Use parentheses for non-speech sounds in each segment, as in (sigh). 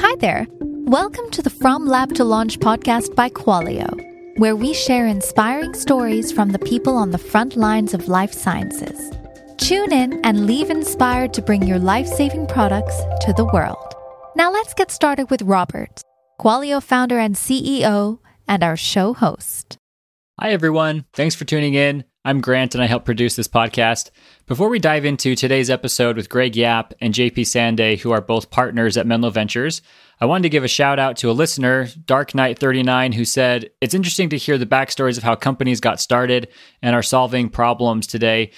Hi there. Welcome to the From Lab to Launch podcast by Qualio, where we share inspiring stories from the people on the front lines of life sciences. Tune in and leave inspired to bring your life saving products to the world. Now let's get started with Robert, Qualio founder and CEO, and our show host. Hi, everyone. Thanks for tuning in. I'm Grant and I help produce this podcast. Before we dive into today's episode with Greg Yap and JP Sanday, who are both partners at Menlo Ventures, I wanted to give a shout out to a listener, Dark Knight 39, who said, It's interesting to hear the backstories of how companies got started and are solving problems today.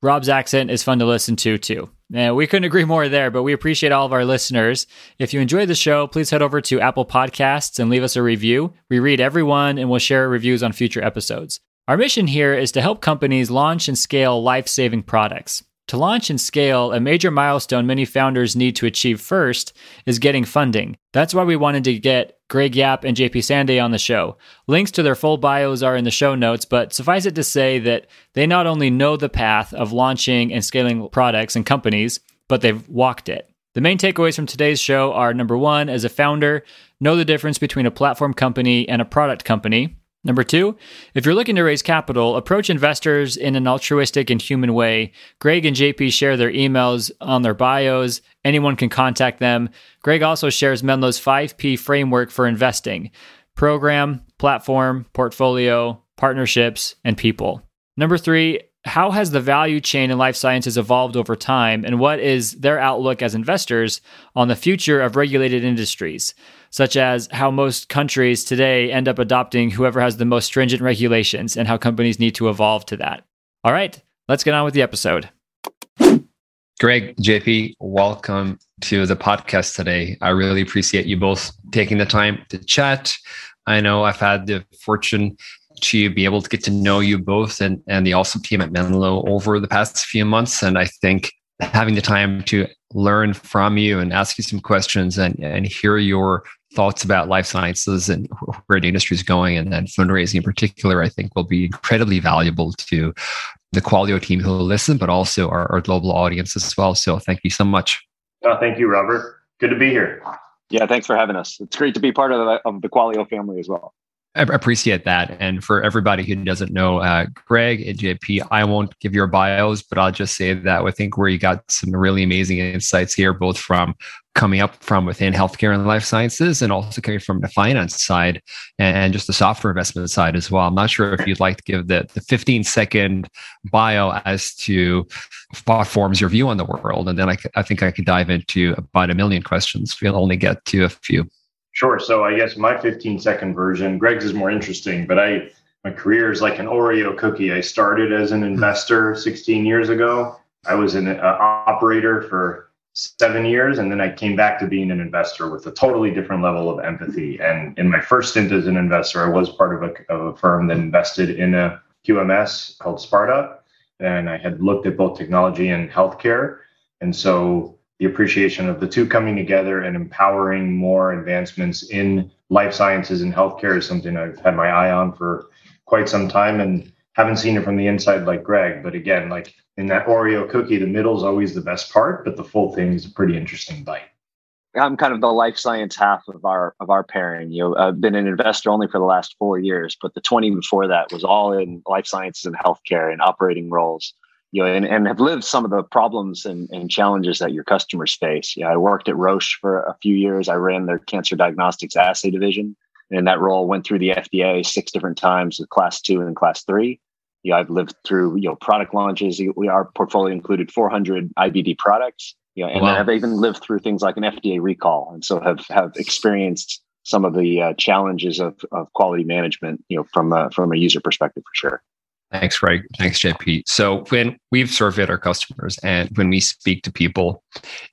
Rob's accent is fun to listen to, too. And we couldn't agree more there, but we appreciate all of our listeners. If you enjoyed the show, please head over to Apple Podcasts and leave us a review. We read everyone and we'll share reviews on future episodes. Our mission here is to help companies launch and scale life saving products. To launch and scale, a major milestone many founders need to achieve first is getting funding. That's why we wanted to get Greg Yap and JP Sanday on the show. Links to their full bios are in the show notes, but suffice it to say that they not only know the path of launching and scaling products and companies, but they've walked it. The main takeaways from today's show are number one, as a founder, know the difference between a platform company and a product company. Number two, if you're looking to raise capital, approach investors in an altruistic and human way. Greg and JP share their emails on their bios. Anyone can contact them. Greg also shares Menlo's 5P framework for investing program, platform, portfolio, partnerships, and people. Number three, how has the value chain in life sciences evolved over time, and what is their outlook as investors on the future of regulated industries? Such as how most countries today end up adopting whoever has the most stringent regulations and how companies need to evolve to that. All right, let's get on with the episode. Greg, JP, welcome to the podcast today. I really appreciate you both taking the time to chat. I know I've had the fortune to be able to get to know you both and, and the awesome team at Menlo over the past few months. And I think having the time to learn from you and ask you some questions and, and hear your thoughts about life sciences and where the industry is going and, then fundraising in particular, I think will be incredibly valuable to the Qualio team who will listen, but also our, our global audience as well. So thank you so much. Oh, thank you, Robert. Good to be here. Yeah, thanks for having us. It's great to be part of the, of the Qualio family as well. I appreciate that. And for everybody who doesn't know, uh, Greg and JP, I won't give your bios, but I'll just say that I think where you got some really amazing insights here, both from coming up from within healthcare and life sciences and also coming from the finance side and, just the software investment side as well. I'm not sure if you'd like to give the, the 15 second bio as to what forms your view on the world. And then I, I think I could dive into about a million questions. We'll only get to a few. Sure. So I guess my 15 second version, Greg's is more interesting, but I my career is like an Oreo cookie. I started as an investor 16 years ago. I was an uh, operator for seven years, and then I came back to being an investor with a totally different level of empathy. And in my first stint as an investor, I was part of a, of a firm that invested in a QMS called Sparta, and I had looked at both technology and healthcare. And so the appreciation of the two coming together and empowering more advancements in life sciences and healthcare is something I've had my eye on for quite some time and haven't seen it from the inside like Greg. But again, like in that Oreo cookie, the middle is always the best part, but the full thing is a pretty interesting bite. I'm kind of the life science half of our of our pairing. You know, I've been an investor only for the last four years, but the 20 before that was all in life sciences and healthcare and operating roles you know, and, and have lived some of the problems and, and challenges that your customers face. Yeah, I worked at Roche for a few years. I ran their cancer diagnostics assay division. And in that role, went through the FDA six different times with class two and class three. Yeah, I've lived through, you know, product launches. We, our portfolio included 400 IVD products. You know, and wow. I've even lived through things like an FDA recall. And so have, have experienced some of the uh, challenges of, of quality management, you know, from a, from a user perspective for sure. Thanks, Greg. Thanks, JP. So when we've surveyed our customers and when we speak to people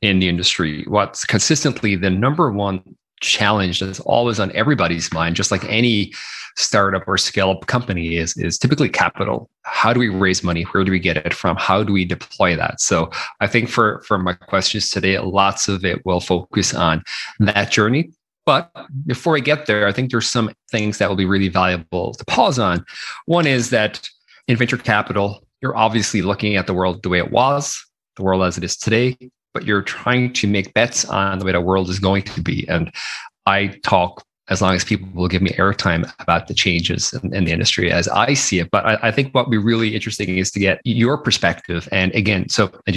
in the industry, what's consistently the number one challenge that's always on everybody's mind, just like any startup or scale up company is, is typically capital. How do we raise money? Where do we get it from? How do we deploy that? So I think for, for my questions today, lots of it will focus on that journey. But before I get there, I think there's some things that will be really valuable to pause on. One is that in venture capital, you're obviously looking at the world the way it was, the world as it is today, but you're trying to make bets on the way the world is going to be. And I talk as long as people will give me airtime about the changes in, in the industry as I see it. But I, I, think what would be really interesting is to get your perspective. And again, so at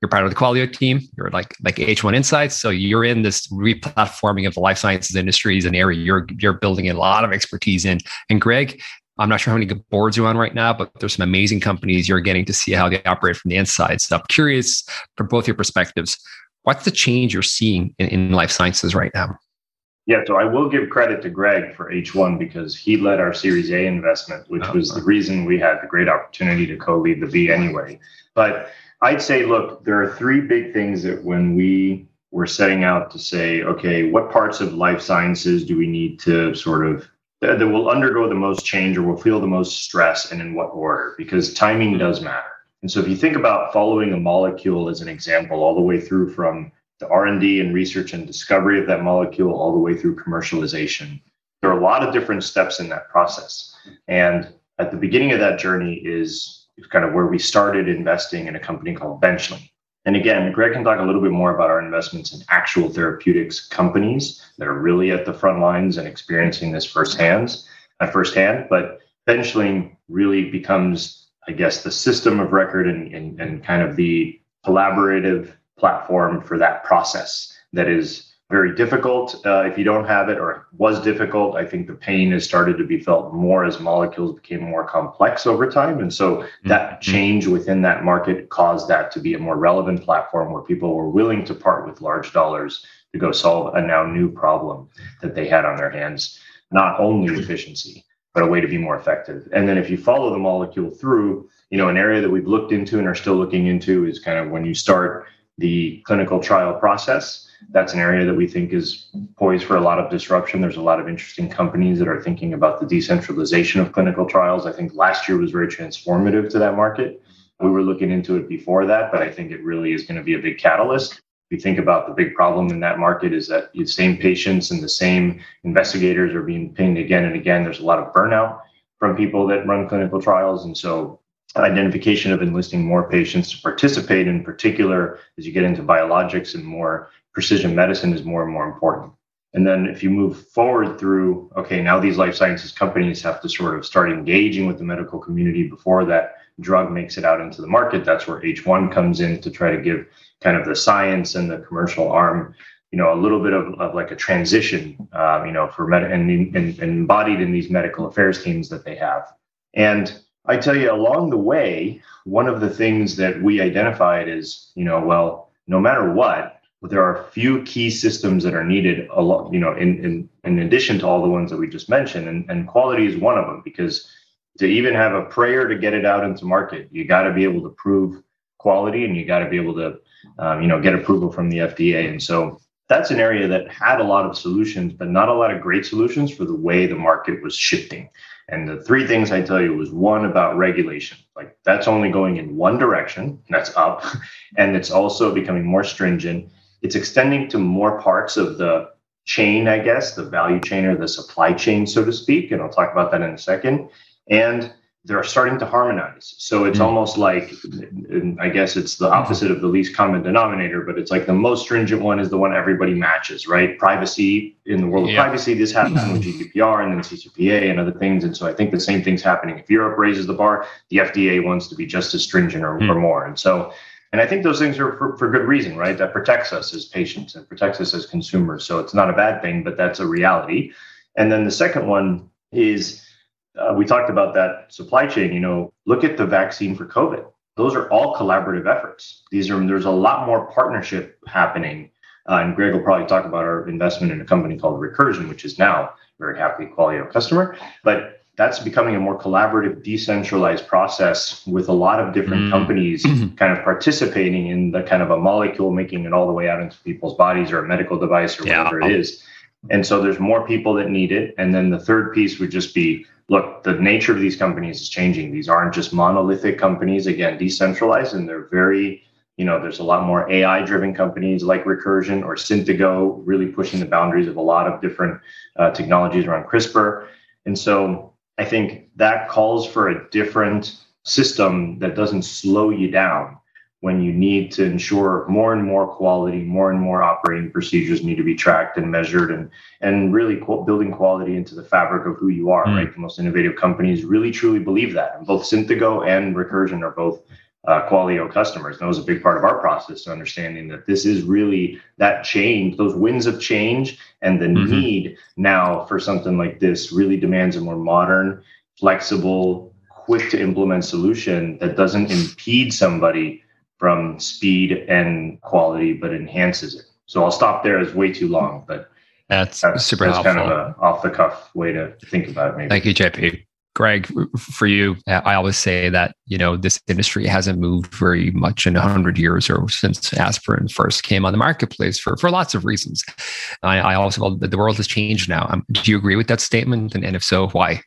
you're part of the Qualio team. You're like like H1 Insights. So you're in this replatforming of the life sciences industry is an area you're you're building a lot of expertise in. And Greg, I'm not sure how many boards you're on right now, but there's some amazing companies you're getting to see how they operate from the inside. So I'm curious from both your perspectives, what's the change you're seeing in, in life sciences right now? Yeah, so I will give credit to Greg for H1 because he led our Series A investment, which oh, was the reason we had the great opportunity to co lead the B anyway. But I'd say, look, there are three big things that when we were setting out to say, okay, what parts of life sciences do we need to sort of that, that will undergo the most change or will feel the most stress and in what order? Because timing does matter. And so if you think about following a molecule as an example, all the way through from the r&d and research and discovery of that molecule all the way through commercialization there are a lot of different steps in that process and at the beginning of that journey is kind of where we started investing in a company called benchling and again greg can talk a little bit more about our investments in actual therapeutics companies that are really at the front lines and experiencing this firsthand at firsthand but benchling really becomes i guess the system of record and, and, and kind of the collaborative platform for that process that is very difficult uh, if you don't have it or was difficult i think the pain has started to be felt more as molecules became more complex over time and so mm-hmm. that change within that market caused that to be a more relevant platform where people were willing to part with large dollars to go solve a now new problem that they had on their hands not only efficiency but a way to be more effective and then if you follow the molecule through you know an area that we've looked into and are still looking into is kind of when you start the clinical trial process. That's an area that we think is poised for a lot of disruption. There's a lot of interesting companies that are thinking about the decentralization of clinical trials. I think last year was very transformative to that market. We were looking into it before that, but I think it really is going to be a big catalyst. We think about the big problem in that market is that the same patients and the same investigators are being pinged again and again. There's a lot of burnout from people that run clinical trials. And so identification of enlisting more patients to participate in particular as you get into biologics and more precision medicine is more and more important. And then if you move forward through okay now these life sciences companies have to sort of start engaging with the medical community before that drug makes it out into the market that's where h1 comes in to try to give kind of the science and the commercial arm you know a little bit of, of like a transition um, you know for med and, and, and embodied in these medical affairs teams that they have. And I tell you, along the way, one of the things that we identified is, you know, well, no matter what, there are a few key systems that are needed, a lot, you know, in, in, in addition to all the ones that we just mentioned. And, and quality is one of them because to even have a prayer to get it out into market, you got to be able to prove quality and you got to be able to, um, you know, get approval from the FDA. And so that's an area that had a lot of solutions, but not a lot of great solutions for the way the market was shifting. And the three things I tell you was one about regulation. Like that's only going in one direction, that's up. (laughs) And it's also becoming more stringent. It's extending to more parts of the chain, I guess, the value chain or the supply chain, so to speak. And I'll talk about that in a second. And they're starting to harmonize. So it's mm. almost like, I guess it's the opposite of the least common denominator, but it's like the most stringent one is the one everybody matches, right? Privacy in the world of yeah. privacy, this happens with GDPR and then CCPA and other things. And so I think the same thing's happening. If Europe raises the bar, the FDA wants to be just as stringent or, mm. or more. And so, and I think those things are for, for good reason, right? That protects us as patients and protects us as consumers. So it's not a bad thing, but that's a reality. And then the second one is, uh, we talked about that supply chain. You know, look at the vaccine for COVID. Those are all collaborative efforts. These are there's a lot more partnership happening. Uh, and Greg will probably talk about our investment in a company called Recursion, which is now very happy Qualio customer. But that's becoming a more collaborative, decentralized process with a lot of different mm. companies (clears throat) kind of participating in the kind of a molecule, making it all the way out into people's bodies or a medical device or yeah. whatever it is. And so there's more people that need it. And then the third piece would just be look, the nature of these companies is changing. These aren't just monolithic companies, again, decentralized, and they're very, you know, there's a lot more AI driven companies like Recursion or Synthego really pushing the boundaries of a lot of different uh, technologies around CRISPR. And so I think that calls for a different system that doesn't slow you down when you need to ensure more and more quality, more and more operating procedures need to be tracked and measured, and and really building quality into the fabric of who you are. Mm. Right, the most innovative companies really truly believe that. And both Synthego and Recursion are both uh, Qualio customers. And that was a big part of our process, understanding that this is really that change, those winds of change, and the mm-hmm. need now for something like this really demands a more modern, flexible, quick to implement solution that doesn't impede somebody from speed and quality, but enhances it. So I'll stop there. It's way too long, but that's, that's super that's helpful. kind of an off the cuff way to think about it. Maybe. Thank you, JP. Greg, for you, I always say that you know this industry hasn't moved very much in hundred years or since aspirin first came on the marketplace for for lots of reasons. I, I also well, the world has changed now. Um, do you agree with that statement? And, and if so, why?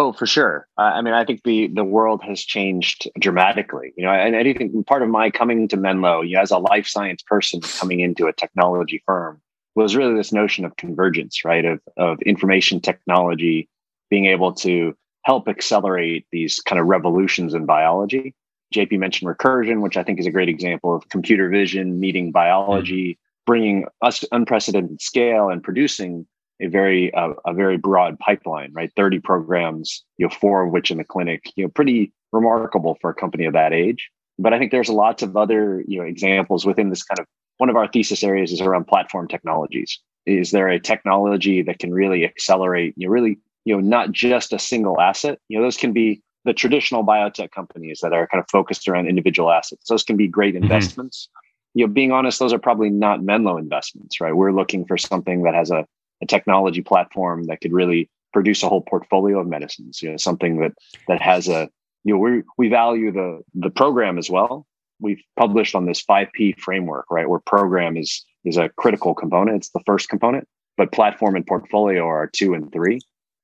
Oh, for sure. Uh, I mean, I think the the world has changed dramatically. You know, and I think part of my coming to Menlo, you know, as a life science person coming into a technology firm, was really this notion of convergence, right? Of of information technology being able to help accelerate these kind of revolutions in biology. JP mentioned recursion, which I think is a great example of computer vision meeting biology, bringing us unprecedented scale and producing a very uh, a very broad pipeline, right? 30 programs, you know, four of which in the clinic, you know, pretty remarkable for a company of that age. But I think there's lots of other, you know, examples within this kind of one of our thesis areas is around platform technologies. Is there a technology that can really accelerate, you know, really you know not just a single asset you know those can be the traditional biotech companies that are kind of focused around individual assets those can be great mm-hmm. investments you know being honest those are probably not menlo investments right we're looking for something that has a, a technology platform that could really produce a whole portfolio of medicines you know something that that has a you know we we value the the program as well we've published on this 5p framework right where program is is a critical component it's the first component but platform and portfolio are two and three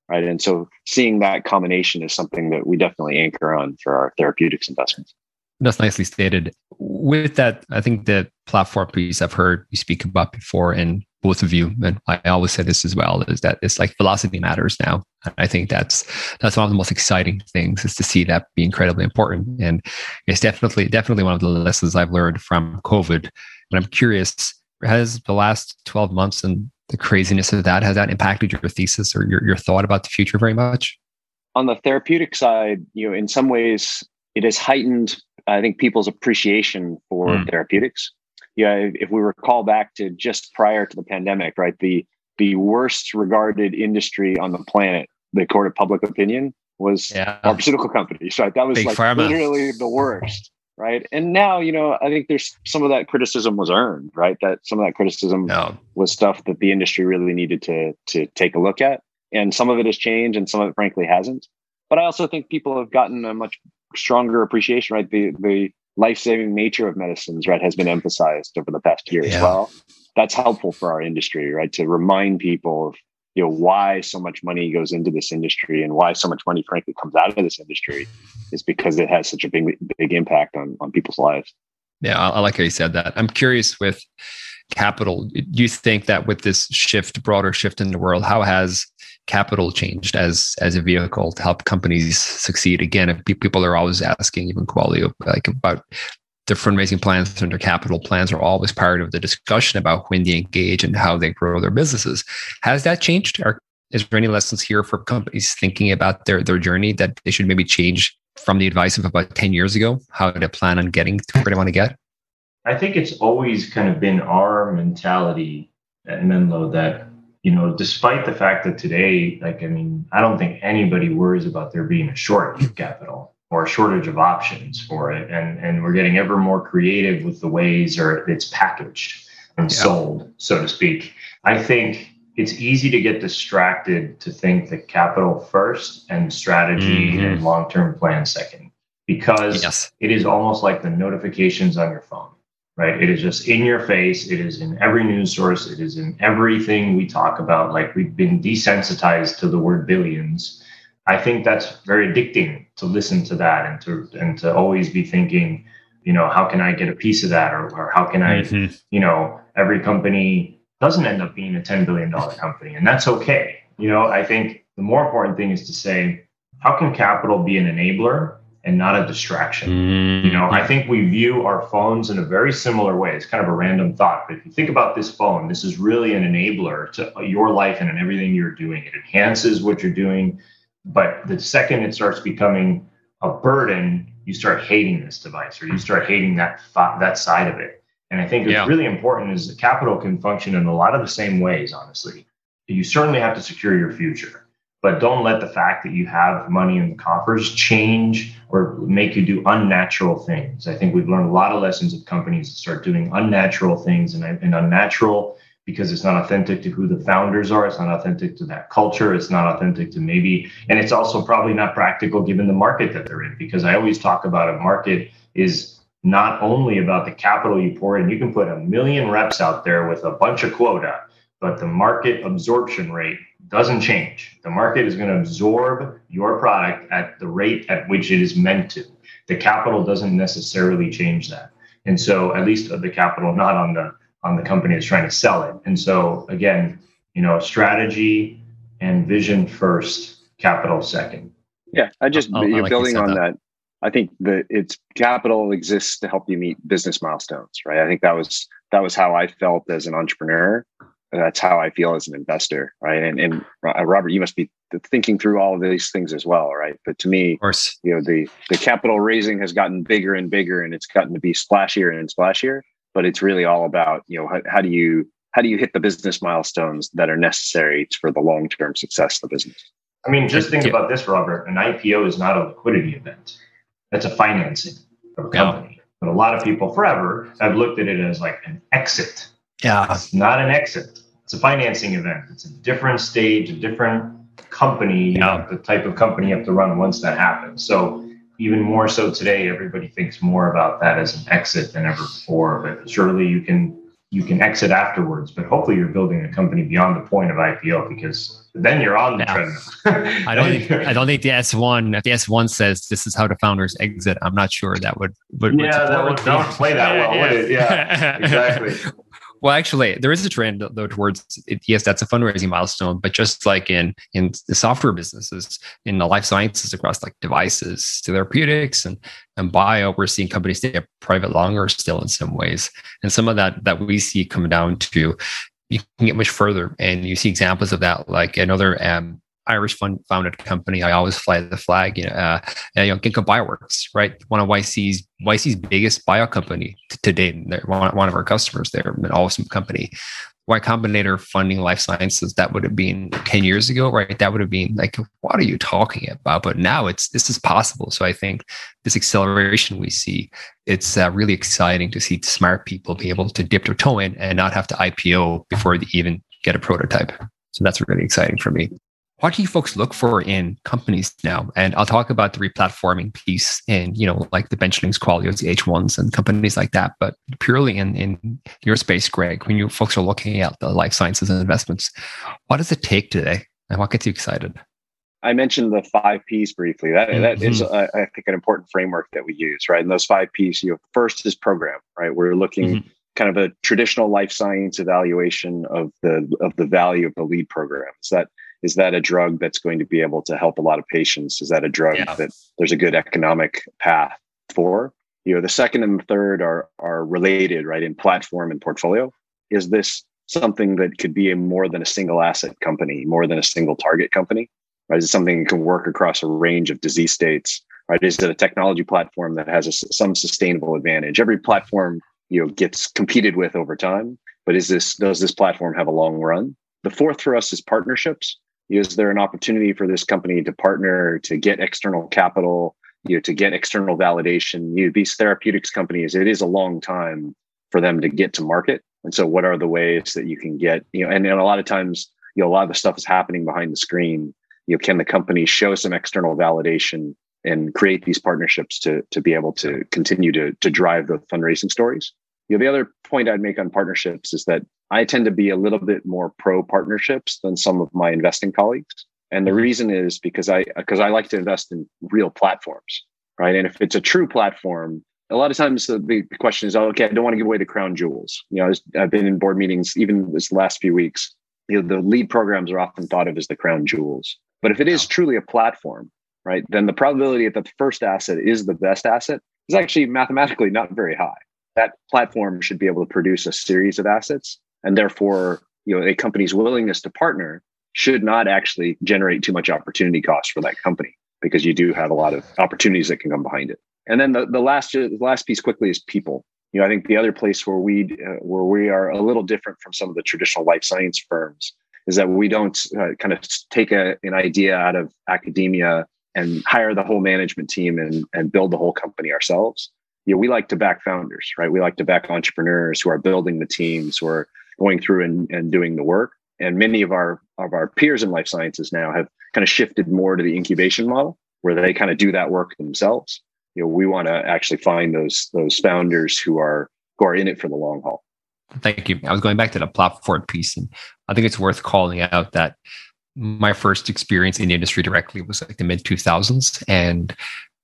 right? And so seeing that combination is something that we definitely anchor on for our therapeutics investments. That's nicely stated. With that, I think the platform piece I've heard you speak about before, and both of you, and I always say this as well, is that it's like velocity matters now. and I think that's that's one of the most exciting things is to see that be incredibly important, and it's definitely definitely one of the lessons I've learned from COVID. And I'm curious, has the last 12 months and the craziness of that has that impacted your thesis or your, your thought about the future very much on the therapeutic side you know in some ways it has heightened i think people's appreciation for mm. therapeutics yeah if, if we recall back to just prior to the pandemic right the the worst regarded industry on the planet the court of public opinion was yeah. pharmaceutical companies right that was Big like pharma. literally the worst right and now you know i think there's some of that criticism was earned right that some of that criticism no. was stuff that the industry really needed to to take a look at and some of it has changed and some of it frankly hasn't but i also think people have gotten a much stronger appreciation right the the life-saving nature of medicines right has been emphasized over the past year yeah. as well. That's helpful for our industry right to remind people of you know why so much money goes into this industry and why so much money frankly comes out of this industry is because it has such a big big impact on on people's lives. Yeah i, I like how you said that. I'm curious with capital do you think that with this shift broader shift in the world how has capital changed as as a vehicle to help companies succeed again people are always asking even Qualio like about the fundraising plans and their capital plans are always part of the discussion about when they engage and how they grow their businesses. Has that changed? Or is there any lessons here for companies thinking about their, their journey that they should maybe change from the advice of about 10 years ago, how to plan on getting to where they want to get? I think it's always kind of been our mentality at Menlo that, you know, despite the fact that today, like, I mean, I don't think anybody worries about there being a shortage of capital or a shortage of options for it. And, and we're getting ever more creative with the ways or it's packaged and yeah. sold, so to speak. I think it's easy to get distracted to think that capital first and strategy mm-hmm. and long term plan second, because yes. it is almost like the notifications on your phone, right? It is just in your face. It is in every news source. It is in everything we talk about. Like we've been desensitized to the word billions I think that's very addicting to listen to that and to and to always be thinking, you know, how can I get a piece of that, or, or how can I, mm-hmm. you know, every company doesn't end up being a ten billion dollar company, and that's okay. You know, I think the more important thing is to say, how can capital be an enabler and not a distraction. Mm-hmm. You know, I think we view our phones in a very similar way. It's kind of a random thought, but if you think about this phone, this is really an enabler to your life and everything you're doing. It enhances what you're doing, but the second it starts becoming a burden, you start hating this device or you start hating that that side of it. And I think it's yeah. really important is that capital can function in a lot of the same ways, honestly. You certainly have to secure your future but don't let the fact that you have money in the coffers change or make you do unnatural things. I think we've learned a lot of lessons of companies that start doing unnatural things and, and unnatural because it's not authentic to who the founders are. It's not authentic to that culture. It's not authentic to maybe, and it's also probably not practical given the market that they're in. Because I always talk about a market is not only about the capital you pour in. You can put a million reps out there with a bunch of quota, but the market absorption rate doesn't change. The market is going to absorb your product at the rate at which it is meant to. The capital doesn't necessarily change that. And so at least the capital not on the on the company that's trying to sell it. And so again, you know, strategy and vision first, capital second. Yeah, I just oh, you're like building on that. that. I think that it's capital exists to help you meet business milestones, right? I think that was that was how I felt as an entrepreneur that's how I feel as an investor, right? And and uh, Robert, you must be thinking through all of these things as well, right? But to me, of course, you know, the the capital raising has gotten bigger and bigger, and it's gotten to be splashier and splashier. But it's really all about you know how, how do you how do you hit the business milestones that are necessary for the long term success of the business? I mean, just think yeah. about this, Robert. An IPO is not a liquidity event; that's a financing of a company. Yeah. But a lot of people forever have looked at it as like an exit. Yeah, it's not an exit it's a financing event. It's a different stage, a different company, yeah. the type of company you have to run once that happens. So even more so today, everybody thinks more about that as an exit than ever before. But surely you can you can exit afterwards. But hopefully you're building a company beyond the point of IPO because then you're on the yeah. treadmill. I don't think I don't think the S one if the S one says this is how the founders exit, I'm not sure that would would Yeah, would that would not play that (laughs) well, yeah. would it? Yeah, exactly. (laughs) Well, actually, there is a trend though towards yes, that's a fundraising milestone, but just like in in the software businesses, in the life sciences across like devices, therapeutics, and and bio, we're seeing companies stay private longer still in some ways, and some of that that we see come down to you can get much further, and you see examples of that, like another um, Irish fund founded company. I always fly the flag. You know, uh, you know, Ginkgo Bioworks, right? One of YC's YC's biggest bio company to date. They're one, one of our customers. They're an awesome company. Y Combinator funding life sciences. That would have been ten years ago, right? That would have been like, what are you talking about? But now it's this is possible. So I think this acceleration we see, it's uh, really exciting to see smart people be able to dip their toe in and not have to IPO before they even get a prototype. So that's really exciting for me what do you folks look for in companies now? And I'll talk about the replatforming piece and, you know, like the Benchlings, Qualios, the H1s and companies like that. But purely in, in your space, Greg, when you folks are looking at the life sciences and investments, what does it take today? And what gets you excited? I mentioned the five P's briefly. That, mm-hmm. that is, uh, I think, an important framework that we use, right? And those five P's, you know, first is program, right? We're looking mm-hmm. kind of a traditional life science evaluation of the of the value of the lead program. Is that is that a drug that's going to be able to help a lot of patients? Is that a drug yeah. that there's a good economic path for? You know, the second and the third are are related, right? In platform and portfolio. Is this something that could be a more than a single asset company, more than a single target company? Right? Is it something that can work across a range of disease states? Right? Is it a technology platform that has a, some sustainable advantage? Every platform you know gets competed with over time, but is this does this platform have a long run? The fourth for us is partnerships is there an opportunity for this company to partner to get external capital you know to get external validation? You know, these therapeutics companies it is a long time for them to get to market. And so what are the ways that you can get you know and, and a lot of times you know a lot of the stuff is happening behind the screen. You know can the company show some external validation and create these partnerships to to be able to continue to to drive the fundraising stories? You know the other point i'd make on partnerships is that I tend to be a little bit more pro partnerships than some of my investing colleagues. And the mm-hmm. reason is because I because I like to invest in real platforms, right? And if it's a true platform, a lot of times the, the question is, oh, okay, I don't want to give away the crown jewels. You know, I've been in board meetings even this last few weeks. You know, the lead programs are often thought of as the crown jewels. But if it is truly a platform, right, then the probability that the first asset is the best asset is actually mathematically not very high. That platform should be able to produce a series of assets, and therefore, you know, a company's willingness to partner should not actually generate too much opportunity cost for that company because you do have a lot of opportunities that can come behind it. And then the, the last the last piece quickly is people. You know, I think the other place where we uh, where we are a little different from some of the traditional life science firms is that we don't uh, kind of take a, an idea out of academia and hire the whole management team and, and build the whole company ourselves. You know, we like to back founders, right? We like to back entrepreneurs who are building the teams, who are going through and, and doing the work. And many of our of our peers in life sciences now have kind of shifted more to the incubation model, where they kind of do that work themselves. You know, we want to actually find those those founders who are who are in it for the long haul. Thank you. I was going back to the platform piece, and I think it's worth calling out that my first experience in the industry directly was like the mid 2000s. And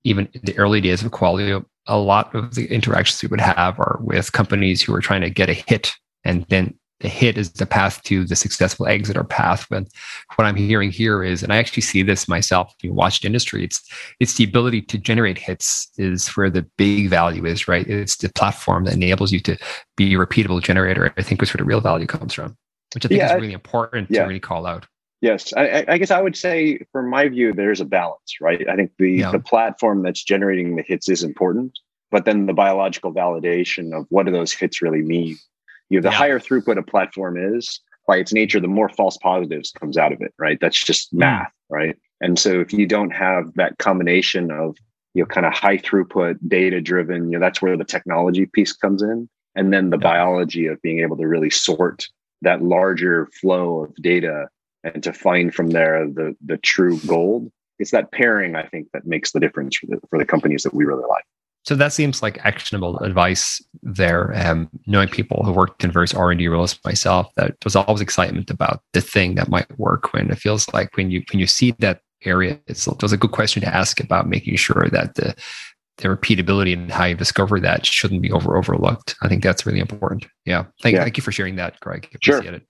even in the early days of Qualio, a lot of the interactions we would have are with companies who are trying to get a hit and then the hit is the path to the successful exit or path. But what I'm hearing here is, and I actually see this myself, you watched industry, it's it's the ability to generate hits is where the big value is, right? It's the platform that enables you to be a repeatable generator. I think is where the real value comes from, which I think yeah, is really important yeah. to really call out. Yes, I, I, guess I would say, from my view, there's a balance, right? I think the yeah. the platform that's generating the hits is important, but then the biological validation of what do those hits really mean you know, the yeah. higher throughput a platform is, by its nature, the more false positives comes out of it, right? That's just hmm. math, mm. right? And so if you don't have that combination of, you know, kind of high throughput, data driven, you know, that's where the technology piece comes in. And then the yeah. biology of being able to really sort that larger flow of data and to find from there the the true gold. It's that pairing, I think, that makes the difference for the for the companies that we really like. So that seems like actionable advice there. Um, knowing people who worked in various R and D roles myself, that there's always excitement about the thing that might work. When it feels like when you when you see that area, it's there's a good question to ask about making sure that the the repeatability and how you discover that shouldn't be over overlooked. I think that's really important. Yeah. Thank, yeah. thank you for sharing that, Greg. Appreciate sure. it.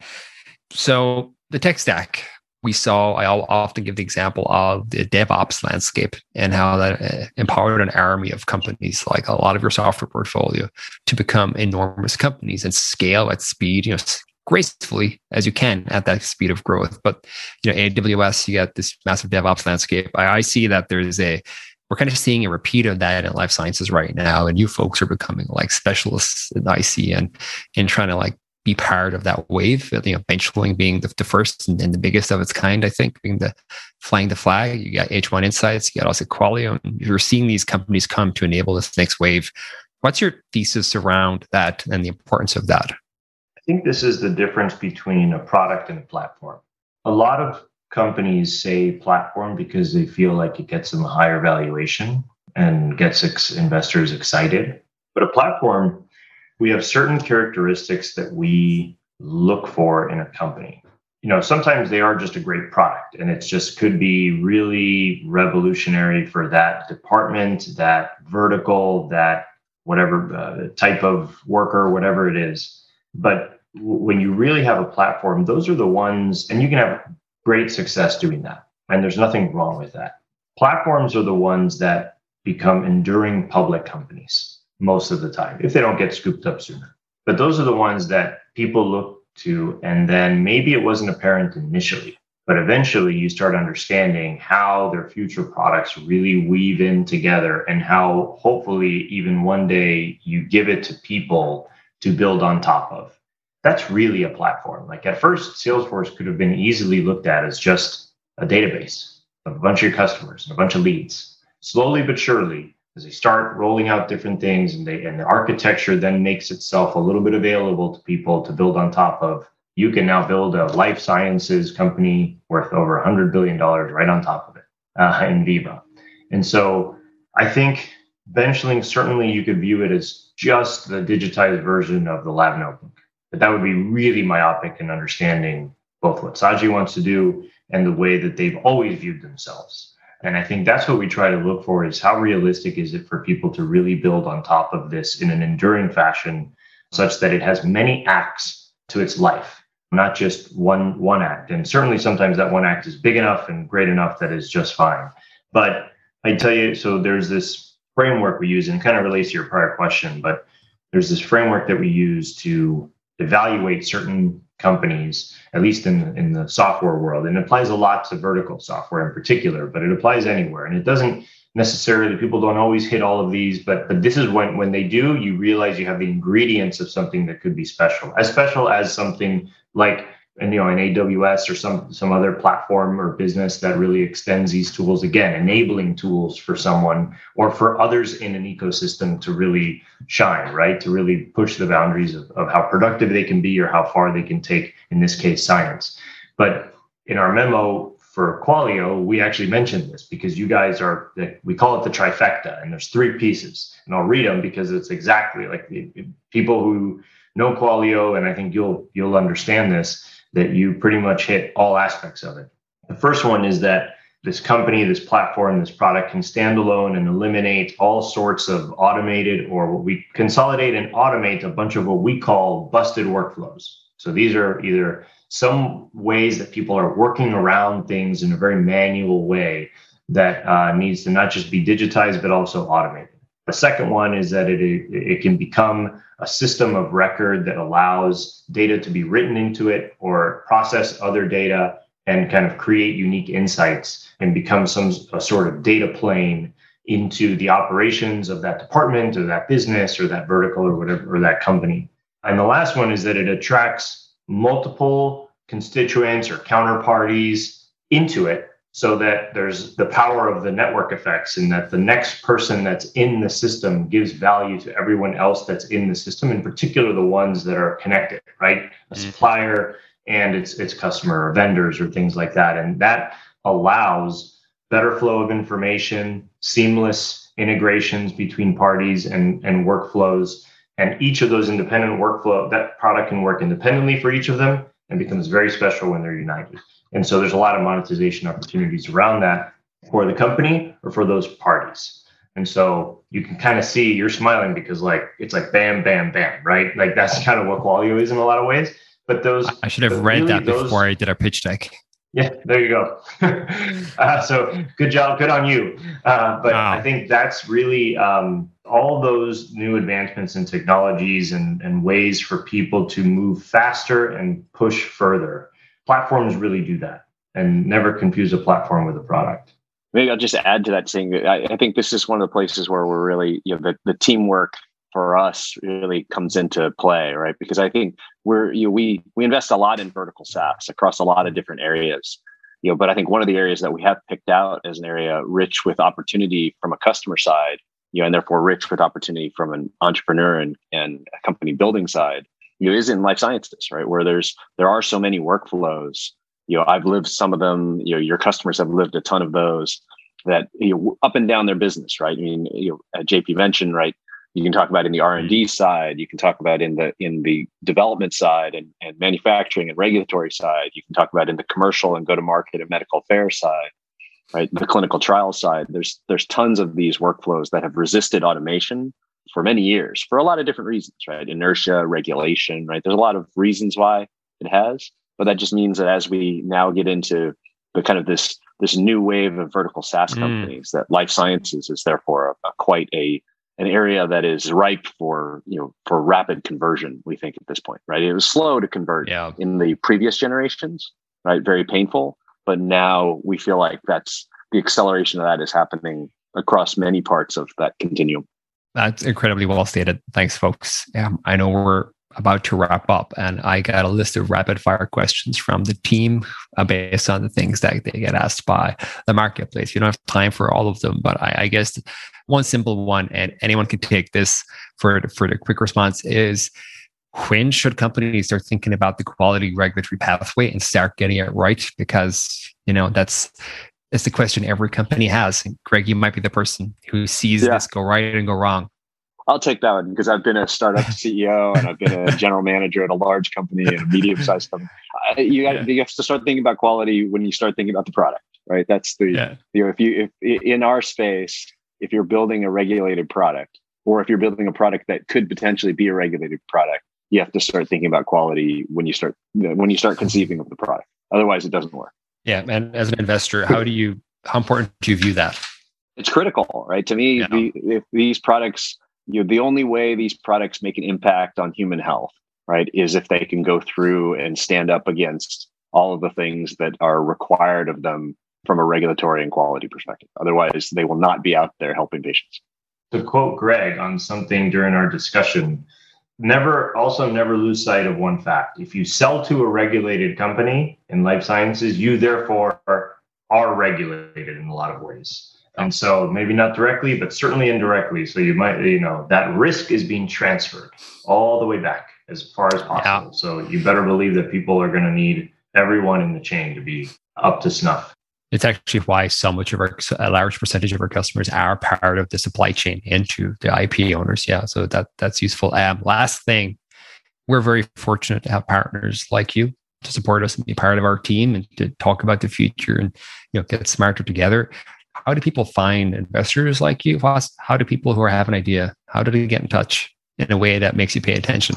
So the tech stack, we saw, I'll often give the example of the DevOps landscape and how that uh, empowered an army of companies, like a lot of your software portfolio, to become enormous companies and scale at speed, you know, gracefully as you can at that speed of growth. But, you know, AWS, you got this massive DevOps landscape. I, I see that there's a, we're kind of seeing a repeat of that in life sciences right now. And you folks are becoming like specialists in IC and, and trying to like be part of that wave. You know, benchling being the, the first and, and, the biggest of its kind, I think, being the flying the flag. You got H1 Insights, you got also Qualio, and you're seeing these companies come to enable this next wave. What's your thesis around that and the importance of that? I think this is the difference between a product and a platform. A lot of companies say platform because they feel like it gets them a higher valuation and gets ex- investors excited. But a platform we have certain characteristics that we look for in a company. You know, sometimes they are just a great product and it just could be really revolutionary for that department, that vertical, that whatever uh, type of worker, whatever it is. But when you really have a platform, those are the ones, and you can have great success doing that. And there's nothing wrong with that. Platforms are the ones that become enduring public companies most of the time if they don't get scooped up sooner. But those are the ones that people look to, and then maybe it wasn't apparent initially, but eventually you start understanding how their future products really weave in together and how hopefully even one day you give it to people to build on top of. That's really a platform. Like at first, Salesforce could have been easily looked at as just a database of a bunch of your customers and a bunch of leads. Slowly but surely, as they start rolling out different things and they and the architecture then makes itself a little bit available to people to build on top of. You can now build a life sciences company worth over 100 billion dollars right on top of it uh, in Veeva and so i think benchling certainly you could view it as just the digitized version of the lab notebook but that would be really myopic in understanding both what saji wants to do and the way that they've always viewed themselves and I think that's what we try to look for is how realistic is it for people to really build on top of this in an enduring fashion such that it has many acts to its life, not just one one act. And certainly sometimes that one act is big enough and great enough that is just fine. But I tell you, so there's this framework we use, and kind of relates to your prior question, but there's this framework that we use to evaluate certain companies, at least in, in the software world. And it applies a lot to vertical software in particular, but it applies anywhere. And it doesn't necessarily people don't always hit all of these but but this is when when they do you realize you have the ingredients of something that could be special as special as something like and you know an aws or some some other platform or business that really extends these tools again enabling tools for someone or for others in an ecosystem to really shine right to really push the boundaries of, of how productive they can be or how far they can take in this case science but in our memo for Qualio, we actually mentioned this because you guys are, we call it the trifecta, and there's three pieces. And I'll read them because it's exactly like people who know Qualio, and I think you'll you'll understand this that you pretty much hit all aspects of it. The first one is that this company, this platform, this product can stand alone and eliminate all sorts of automated or what we consolidate and automate a bunch of what we call busted workflows. So these are either some ways that people are working around things in a very manual way that uh, needs to not just be digitized but also automated. The second one is that it, it can become a system of record that allows data to be written into it or process other data and kind of create unique insights and become some a sort of data plane into the operations of that department or that business or that vertical or whatever or that company. And the last one is that it attracts multiple constituents or counterparties into it so that there's the power of the network effects and that the next person that's in the system gives value to everyone else that's in the system in particular the ones that are connected right? A mm-hmm. supplier and its its customer or vendors or things like that. And that allows better flow of information seamless integrations between parties and and workflows. And each of those independent workflow, that product can work independently for each of them and becomes very special when they're united. And so there's a lot of monetization opportunities around that for the company or for those parties. And so you can kind of see you're smiling because like it's like bam, bam, bam, right? Like that's (laughs) kind of what Qualio is in a lot of ways. But those I should have read really that before those, I did our pitch deck. Yeah, there you go. (laughs) uh, so good job, good on you. Uh, but wow. I think that's really um, all those new advancements in technologies and, and ways for people to move faster and push further. Platforms really do that, and never confuse a platform with a product. Maybe I'll just add to that saying I, I think this is one of the places where we're really, you know, the, the teamwork for us really comes into play, right? Because I think we're you know, we we invest a lot in vertical SaaS across a lot of different areas. You know, but I think one of the areas that we have picked out as an area rich with opportunity from a customer side, you know, and therefore rich with opportunity from an entrepreneur and, and a company building side, you know, is in life sciences, right? Where there's there are so many workflows. You know, I've lived some of them, you know, your customers have lived a ton of those that you know up and down their business, right? I mean, you know, JP mentioned, right? You can talk about in the r&d mm-hmm. side you can talk about in the in the development side and, and manufacturing and regulatory side. You can talk about in the commercial and go to market and medical affairs side right? The clinical trial side. There's there's tons of these workflows that have resisted automation for many years for a lot of different reasons right? Inertia regulation right? There's a lot of reasons why it has but that just means that as we now get into the kind of this this new wave of vertical SaaS mm. companies that life sciences is therefore a, a quite a an area that is ripe for you know for rapid conversion we think at this point right? It was slow to convert yeah. in the previous generations right? Very painful. But now we feel like that's the acceleration of that is happening across many parts of that continuum. That's incredibly well stated. Thanks folks. Um, i know we're about to wrap up, and I got a list of rapid fire questions from the team uh, based on the things that they get asked by the marketplace. You don't have time for all of them, but I, I guess one simple one, and anyone can take this for for the quick response is when should companies start thinking about the quality regulatory pathway and start getting it right? Because you know that's it's the question every company has. And Greg, you might be the person who sees yeah. this go right and go wrong. I'll take that one because I've been a startup (laughs) CEO and I've been a general manager at a large company and a medium sized company. You, yeah. you have to start thinking about quality when you start thinking about the product, right? That's the, yeah. you know, if you, if in our space, if you're building a regulated product or if you're building a product that could potentially be a regulated product, you have to start thinking about quality when you start, when you start conceiving of the product. Otherwise it doesn't work. Yeah. And as an investor, how do you How important do you view that? It's critical, right? To me, yeah. the, if these products, you know, the only way these products make an impact on human health, right, is if they can go through and stand up against all of the things that are required of them from a regulatory and quality perspective. Otherwise, they will not be out there helping patients. To quote Greg on something during our discussion, never also never lose sight of one fact. If you sell to a regulated company in life sciences, you therefore are regulated in a lot of ways. And so maybe not directly, but certainly indirectly. So you might, you know, that risk is being transferred all the way back as far as possible. Yeah. So you better believe that people are going to need everyone in the chain to be up to snuff. It's actually why so much of our, a large percentage of our customers are part of the supply chain into the IP owners. Yeah, so that that's useful. Um, last thing, we're very fortunate to have partners like you to support us and be part of our team and to talk about the future and you know get smarter together. How do people find investors like you? How do people who are have an idea? How do they get in touch in a way that makes you pay attention?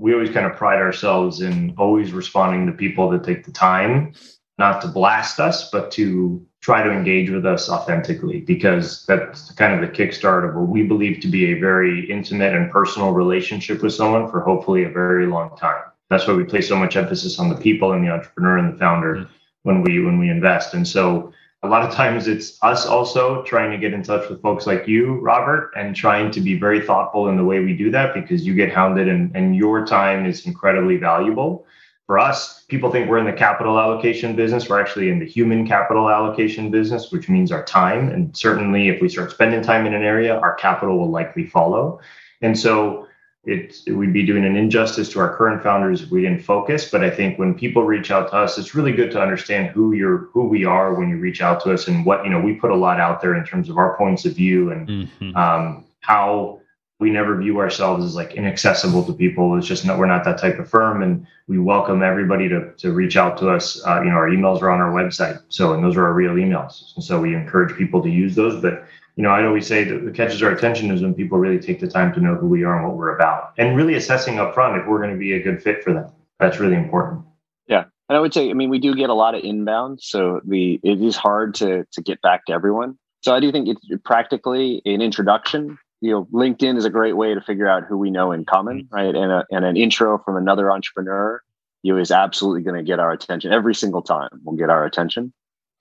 we always kind of pride ourselves in always responding to people that take the time not to blast us, but to try to engage with us authentically, because that's kind of the kickstart of what we believe to be a very intimate and personal relationship with someone for hopefully a very long time. That's why we place so much emphasis on the people and the entrepreneur and the founder mm-hmm. when we when we invest. And so a lot of times it's us also trying to get in touch with folks like you, Robert, and trying to be very thoughtful in the way we do that because you get hounded and, and your time is incredibly valuable. For us, people think we're in the capital allocation business. We're actually in the human capital allocation business, which means our time. And certainly, if we start spending time in an area, our capital will likely follow. And so, it, it would be doing an injustice to our current founders if we didn't focus. But I think when people reach out to us, it's really good to understand who you're, who we are when you reach out to us, and what you know. We put a lot out there in terms of our points of view and mm-hmm. um, how we never view ourselves as like inaccessible to people. It's just not we're not that type of firm, and we welcome everybody to to reach out to us. Uh, you know, our emails are on our website, so and those are our real emails, and so we encourage people to use those. But you know, I always say that what catches our attention is when people really take the time to know who we are and what we're about, and really assessing up front if we're going to be a good fit for them. That's really important. Yeah. And I would say, I mean, we do get a lot of inbound, so the it is hard to to get back to everyone. So I do think it's practically an introduction. You know, LinkedIn is a great way to figure out who we know in common, mm-hmm. right? And a, and an intro from another entrepreneur, you know, is absolutely going to get our attention every single time. We'll get our attention.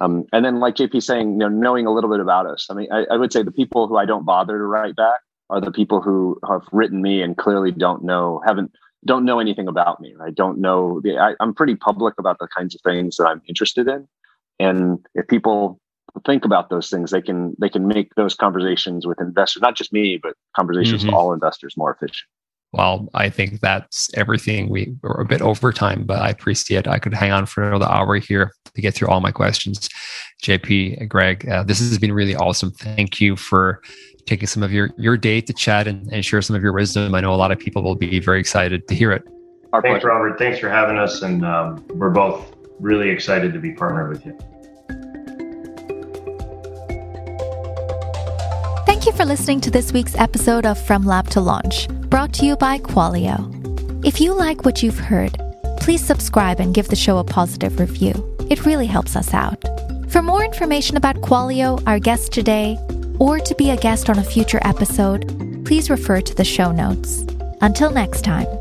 Um, and then, like JP saying, you know, knowing a little bit about us. I mean, I, I, would say the people who I don't bother to write back are the people who have written me and clearly don't know, haven't, don't know anything about me. I don't know. The, I, I'm pretty public about the kinds of things that I'm interested in, and if people think about those things, they can they can make those conversations with investors, not just me, but conversations mm-hmm. with all investors more efficient. Well, I think that's everything. We were a bit over time, but I appreciate it. I could hang on for another hour here to get through all my questions. JP, Greg, uh, this has been really awesome. Thank you for taking some of your, your day to chat and, and share some of your wisdom. I know a lot of people will be very excited to hear it. Our Thanks, pleasure. Robert. Thanks for having us. And um, we're both really excited to be partnered with you. You for listening to this week's episode of From Lab to Launch brought to you by Qualio. If you like what you've heard, please subscribe and give the show a positive review. It really helps us out. For more information about Qualio, our guest today, or to be a guest on a future episode, please refer to the show notes. Until next time.